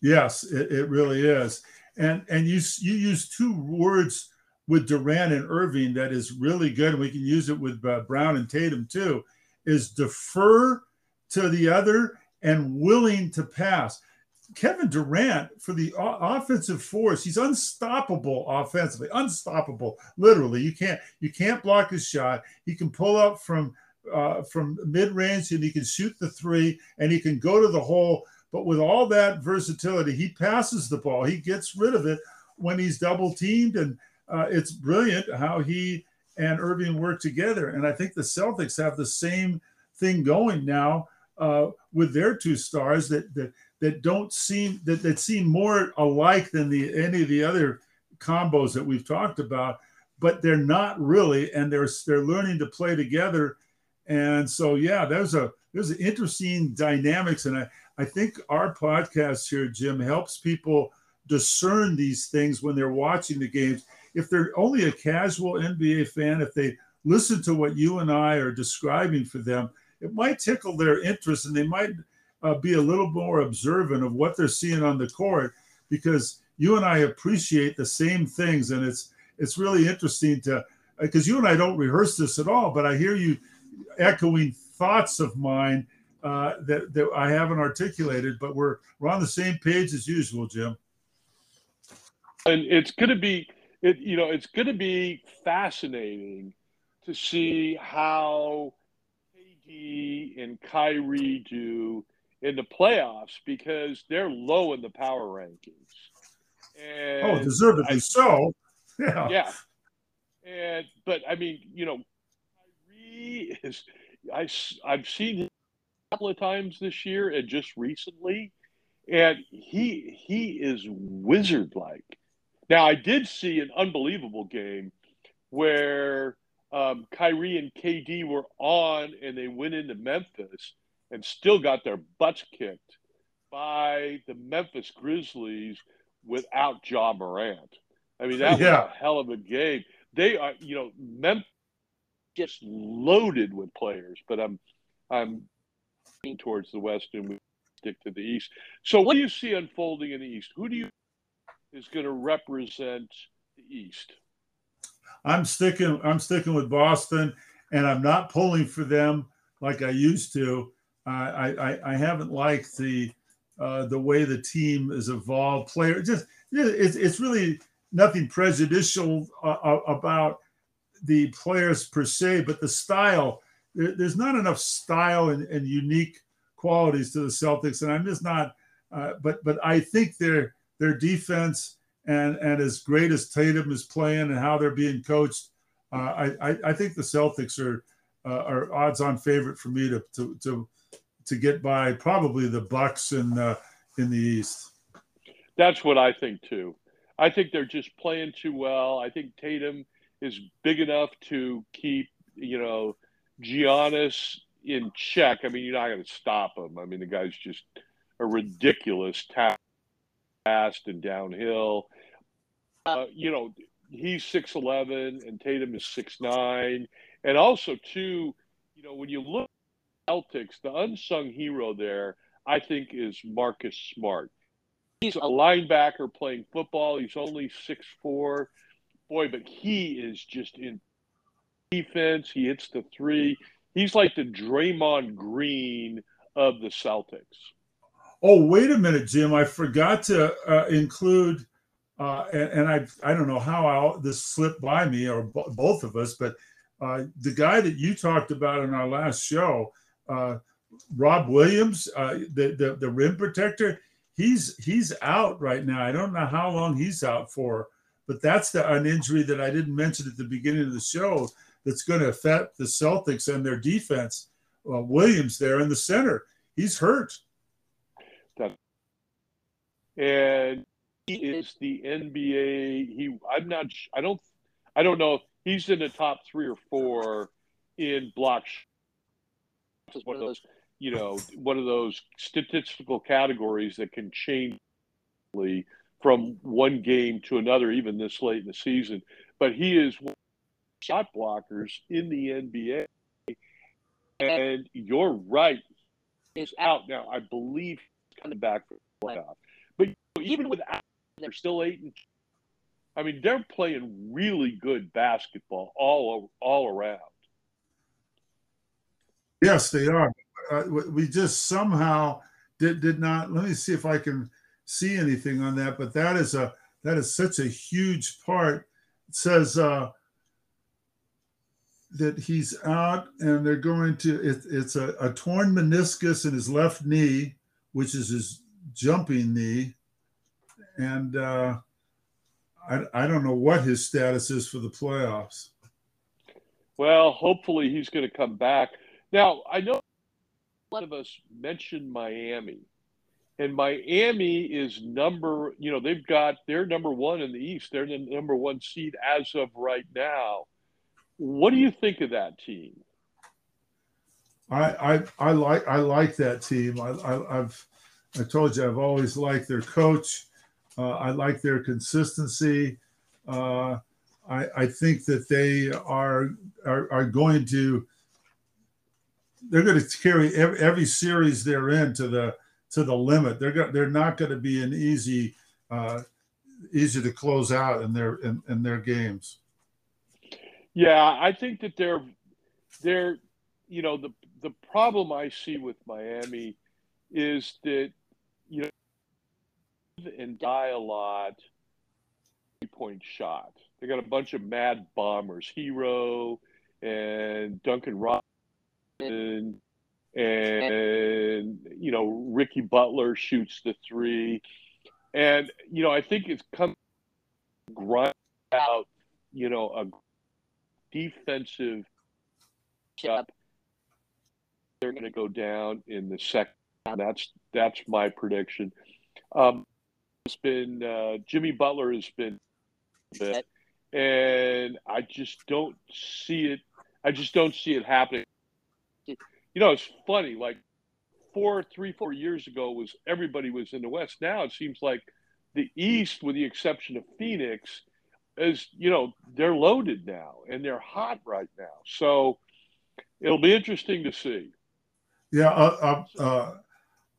Yes, it, it really is. And and you you use two words with Durant and Irving that is really good. We can use it with uh, Brown and Tatum too. Is defer to the other and willing to pass. Kevin Durant for the offensive force, he's unstoppable offensively, unstoppable. Literally, you can't you can't block his shot. He can pull up from uh, from mid range and he can shoot the three and he can go to the hole. But with all that versatility, he passes the ball. He gets rid of it when he's double teamed, and uh, it's brilliant how he and Irving work together. And I think the Celtics have the same thing going now uh, with their two stars that that that don't seem that, that seem more alike than the any of the other combos that we've talked about, but they're not really, and they're they're learning to play together. And so yeah, there's a there's an interesting dynamics, and I I think our podcast here, Jim, helps people discern these things when they're watching the games. If they're only a casual NBA fan, if they listen to what you and I are describing for them, it might tickle their interest and they might uh, be a little more observant of what they're seeing on the court because you and I appreciate the same things, and it's it's really interesting to because uh, you and I don't rehearse this at all, but I hear you echoing thoughts of mine uh, that that I haven't articulated, but we're we're on the same page as usual, Jim. And it's going to be it you know it's going to be fascinating to see how KD and Kyrie do in the playoffs because they're low in the power rankings. And oh, deservedly I, so. Yeah. Yeah. And but I mean, you know, Kyrie is I I've seen him couple of times this year and just recently, and he he is wizard like. Now I did see an unbelievable game where um, Kyrie and KD were on and they went into Memphis and still got their butts kicked by the Memphis Grizzlies without Ja Morant. I mean, that yeah. was a hell of a game. They are, you know, Memphis gets loaded with players, but I'm, I'm towards the West and we stick to the East. So, what do you see unfolding in the East? Who do you is going to represent the East? I'm sticking. I'm sticking with Boston, and I'm not pulling for them like I used to. I, I, I haven't liked the uh, the way the team is evolved. Player, just it's it's really nothing prejudicial uh, uh, about the players per se, but the style. There, there's not enough style and, and, unique qualities to the Celtics, and I'm just not. Uh, but but I think their their defense and and as great as Tatum is playing and how they're being coached, uh, I, I think the Celtics are uh, are odds-on favorite for me to to to to get by probably the Bucks in uh, in the East. That's what I think too. I think they're just playing too well. I think Tatum is big enough to keep you know Giannis in check. I mean, you're not going to stop him. I mean, the guy's just a ridiculous talent. fast and downhill. Uh, you know, he's six eleven and Tatum is six nine, and also too, you know, when you look at Celtics, the unsung hero there, I think, is Marcus Smart. He's a linebacker playing football. He's only six four, boy, but he is just in defense. He hits the three. He's like the Draymond Green of the Celtics. Oh, wait a minute, Jim. I forgot to uh, include, uh, and, and, I I don't know how I'll, this slipped by me or b- both of us, but uh, the guy that you talked about in our last show, uh, Rob Williams, uh, the, the the rim protector, he's he's out right now. I don't know how long he's out for, but that's the an injury that I didn't mention at the beginning of the show that's going to affect the Celtics and their defense. Uh, Williams there in the center, he's hurt. And he is the NBA. He, I'm not. I don't. I don't know. He's in the top three or four in blocks. Is one of those, you know, one of those statistical categories that can change from one game to another, even this late in the season. But he is shot blockers in the NBA. And you're right, he's out now. I believe he's coming back for the playoff. But even without, they're still eight and. I mean, they're playing really good basketball all all around. Yes, they are. Uh, we just somehow did did not. Let me see if I can see anything on that. But that is a that is such a huge part. It says uh, that he's out and they're going to it, it's a, a torn meniscus in his left knee which is his jumping knee. And uh, I, I don't know what his status is for the playoffs. Well hopefully he's going to come back. Now i know a lot of us mentioned miami and miami is number you know they've got they're number one in the east. They're the number one seed as of right now what do you think of that team? I I, I like I like that team. I, I have I told you I've always liked their coach. Uh, I like their consistency. Uh, I I think that they are are, are going to they're going to carry every, every series they're in to the to the limit. They're go, they're not going to be an easy uh, easy to close out in their in, in their games. Yeah, I think that they're they're you know the the problem I see with Miami is that you know and die a lot three point shot. They got a bunch of mad bombers, Herro and Duncan Robinson and you know Ricky Butler shoots the three, and you know I think it's come grind out you know a defensive step, they're going to go down in the second. That's that's my prediction. Um, it's been uh, Jimmy Butler has been bit, and I just don't see it. I just don't see it happening. You know, it's funny. Like four, three, four years ago, was everybody was in the West. Now it seems like the East, with the exception of Phoenix, is you know they're loaded now and they're hot right now. So it'll be interesting to see. Yeah, uh, uh, uh,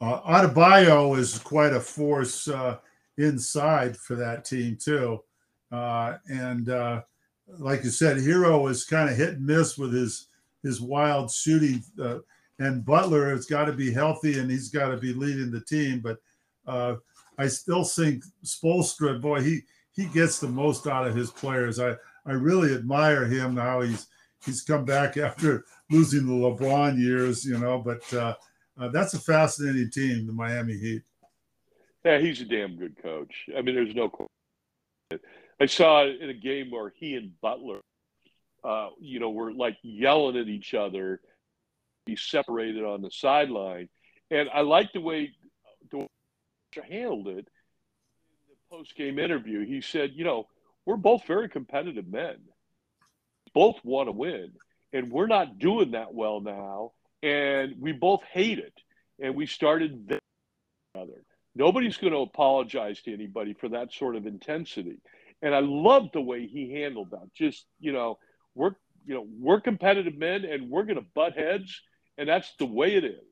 uh Adebayo is quite a force uh, inside for that team too, uh, and uh, like you said, Herro is kind of hit and miss with his his wild shooting, uh, and Butler has got to be healthy and he's got to be leading the team. But uh, I still think Spoelstra, boy, he he gets the most out of his players. I I really admire him how he's he's come back after losing the LeBron years, you know. But uh, uh, that's a fascinating team, the Miami Heat. Yeah, he's a damn good coach. I mean, there's no. I saw in a game where he and Butler, uh, you know, were like yelling at each other. He separated on the sideline, and I like the way the handled it post game interview, he said, you know, we're both very competitive men. Both want to win. And we're not doing that well now. And we both hate it. And we started other. Nobody's going to apologize to anybody for that sort of intensity. And I love the way he handled that. Just, you know, we're, you know, we're competitive men and we're going to butt heads. And that's the way it is.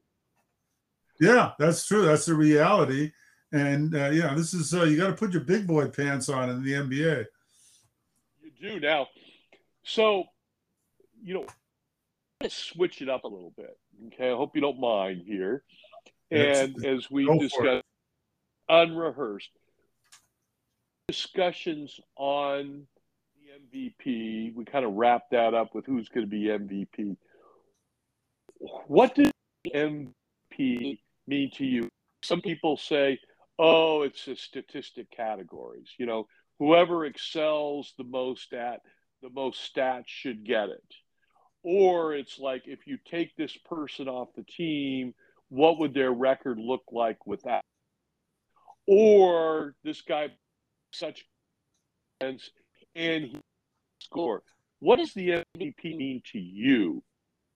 Yeah, that's true. That's the reality. And, uh, yeah, this is, uh, you got to put your big boy pants on in the NBA. You do now. So, you know, to switch it up a little bit. Okay. I hope you don't mind here. And as we discussed, unrehearsed discussions on the MVP, we kind of wrap that up with who's going to be MVP. What does MVP mean to you? Some people say, oh, it's a statistic categories. You know, whoever excels the most at the most stats should get it. Or it's like if you take this person off the team, what would their record look like with that? Or this guy such and he score. What does the MVP mean to you?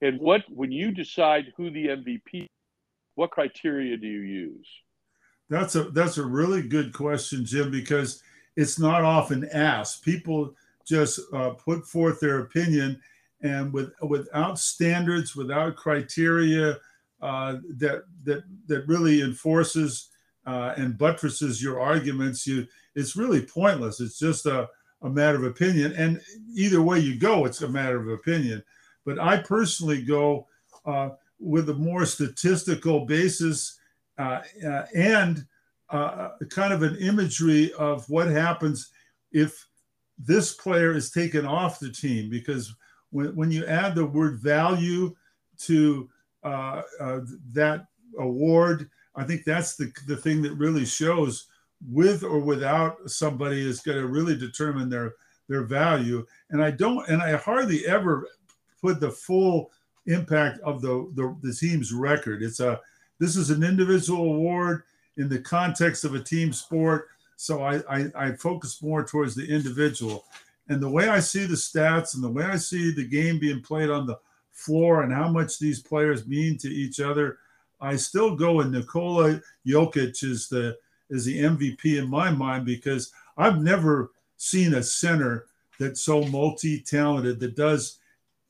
And what when you decide who the MVP, what criteria do you use? That's a that's a really good question, Jim, because it's not often asked. People just uh, put forth their opinion, and with without standards, without criteria uh, that that that really enforces uh, and buttresses your arguments, you it's really pointless. It's just a, a matter of opinion, and either way you go, it's a matter of opinion. But I personally go uh, with a more statistical basis and kind of an imagery of what happens if this player is taken off the team because when, when you add the word value to uh, uh, that award, I think that's the, the thing that really shows with or without somebody is going to really determine their their value. And I don't, and I hardly ever put the full impact of the, the, the team's record. It's a this is an individual award in the context of a team sport so I, I, I focus more towards the individual. And the way I see the stats and the way I see the game being played on the floor and how much these players mean to each other, I still go with Nikola Jokic is the is the MVP in my mind because I've never seen a center that's so multi-talented that does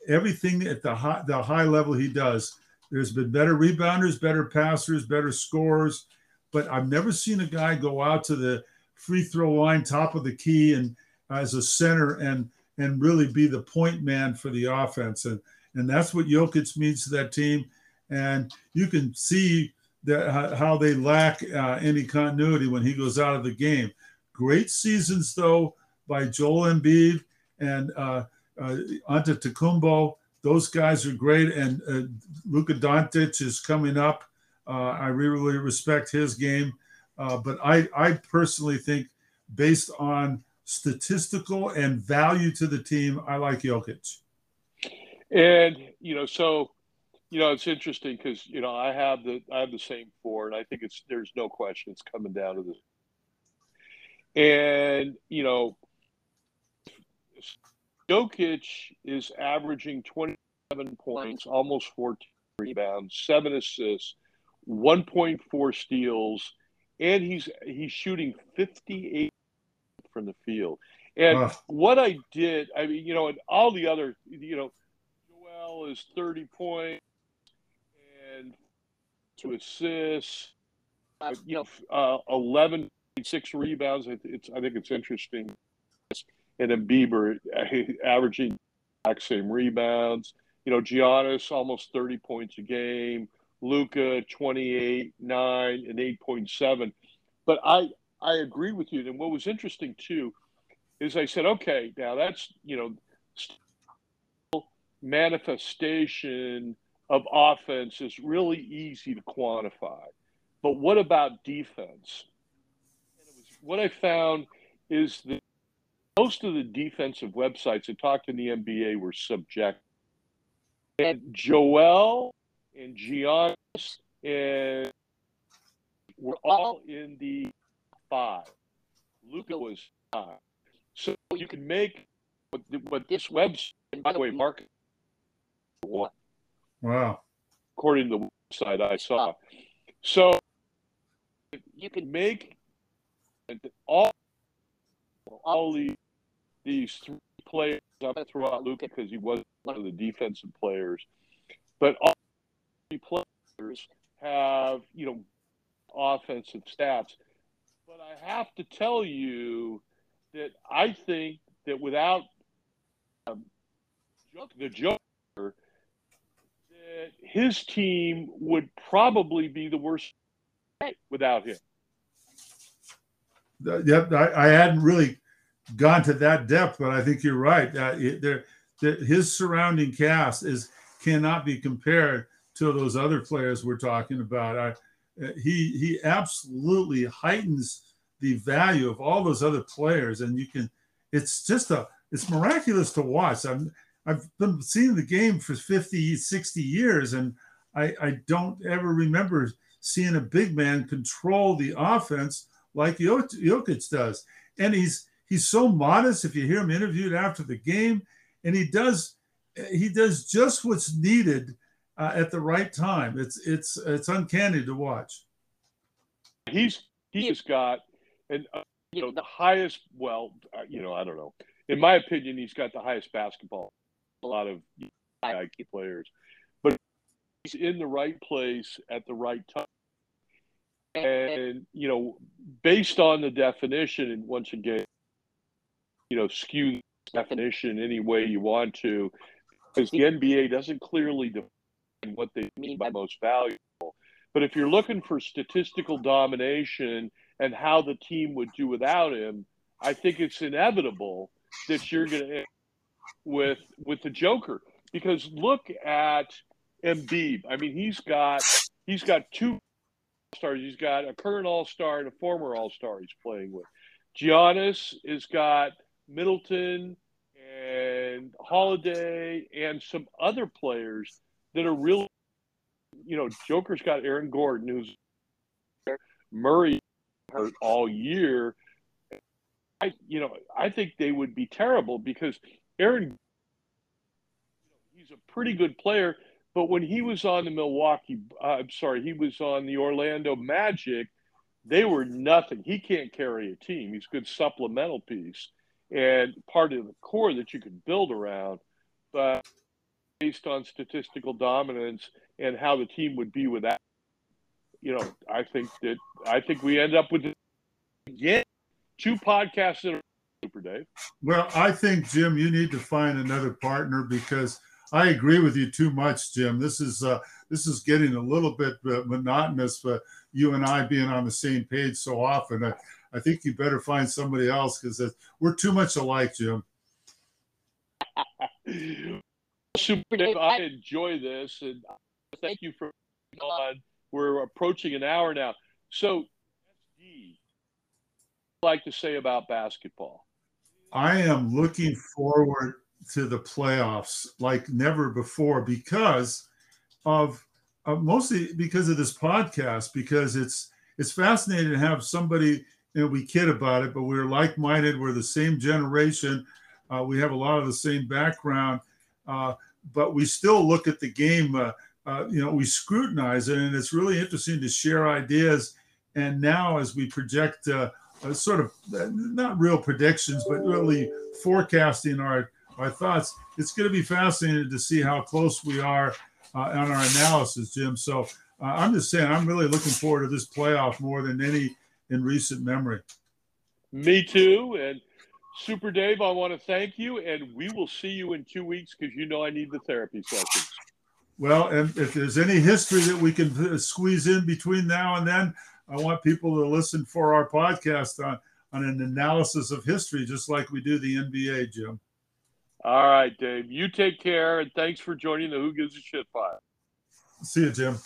everything at the high the high level he does. There's been better rebounders, better passers, better scorers, but I've never seen a guy go out to the free throw line, top of the key, and as a center, and and really be the point man for the offense. And and that's what Jokic means to that team. And you can see that how they lack uh, any continuity when he goes out of the game. Great seasons though by Joel Embiid and uh, uh, Antetokounmpo. Those guys are great, and uh, Luka Doncic is coming up. Uh, I really respect his game. Uh, but I, I personally think, based on statistical and value to the team, I like Jokic. And you know, so you know, it's interesting because you know I have the I have the same four, and I think it's there's no question it's coming down to this. And you know, Jokic is averaging 27 points, almost 14 rebounds, seven assists, 1.4 steals, and he's he's shooting 58 from the field. And uh. what I did, I mean, you know, and all the other, you know, Joel is 30 points and to assists, uh, you know, uh, 11, six rebounds. It's, I think it's interesting. And then Bieber averaging exact same rebounds. You know, Giannis almost 30 points a game. Luka 28, 9, and 8.7. But I, I agree with you. And what was interesting too is I said, okay, now that's, you know, manifestation of offense is really easy to quantify. But what about defense? what I found is that most of the defensive websites that talked in the NBA were subjective. And Joel and Giannis and were all in the five. Luka was five. So you can make what, what this website, by the way, Mark, one. Wow. According to the website I saw. So, you can make all all these these three players. I'm going to throw out Luka because he was one of the defensive players, but all three players have you know offensive stats. But I have to tell you that I think that without um, the Joker, that his team would probably be the worst without him. Yep, I, I hadn't really gone to that depth, but I think you're right. Uh, there, his surrounding cast is cannot be compared to those other players we're talking about. I, uh, he he absolutely heightens the value of all those other players, and you can. It's just a it's miraculous to watch. I'm I've been seeing the game for 50, 60 years, and I, I don't ever remember seeing a big man control the offense like Jokic does. And he's he's so modest. If you hear him interviewed after the game, and he does he does just what's needed uh, at the right time. It's it's it's uncanny to watch. He's he's got and uh, you know the highest. Well, uh, you know I don't know. In my opinion, he's got the highest basketball. A lot of IQ players, but he's in the right place at the right time. And you know, based on the definition, and once again, you know, skew definition any way you want to, because the NBA doesn't clearly define what they mean by most valuable. But if you're looking for statistical domination and how the team would do without him, I think it's inevitable that you're going to with with the Joker because look at Embiid. I mean, he's got he's got two stars. He's got a current All Star and a former All Star he's playing with. Giannis has got Middleton and Holiday and some other players that are really, you know, Joker's got Aaron Gordon, who's Murray hurt all year. I, you know, I think they would be terrible because Aaron, he's a pretty good player, but when he was on the Milwaukee, uh, I'm sorry, he was on the Orlando Magic, they were nothing. He can't carry a team. He's a good supplemental piece and part of the core that you could build around, but based on statistical dominance and how the team would be without, you know, I think that I think we end up with again two podcasts that are super Dave. Well, I think Jim, you need to find another partner because I agree with you too much, Jim. This is uh, this is getting a little bit uh, monotonous, but you and I being on the same page so often. I, I think you better find somebody else because we're too much alike, Jim. Super Dave, I enjoy this, and thank you for on. We're approaching an hour now. So, SD, like to say about basketball? I am looking forward to the playoffs like never before because of uh, mostly because of this podcast because it's it's fascinating to have somebody know, we kid about it, but we're like minded. We're the same generation. Uh, we have a lot of the same background, uh, but we still look at the game. Uh, uh you know, we scrutinize it, and it's really interesting to share ideas. And now, as we project, uh, sort of not real predictions, but really forecasting our our thoughts, it's going to be fascinating to see how close we are uh, on our analysis, Jim. So I'm just saying, I'm really looking forward to this playoff more than any in recent memory. Me too. And Super Dave, I want to thank you, and we will see you in two weeks because you know I need the therapy sessions. Well, and if there's any history that we can uh, squeeze in between now and then, I want people to listen for our podcast on, on an analysis of history, just like we do the NBA, Jim. All right, Dave. You take care, and thanks for joining the Who Gives a Shit File. See you, Jim.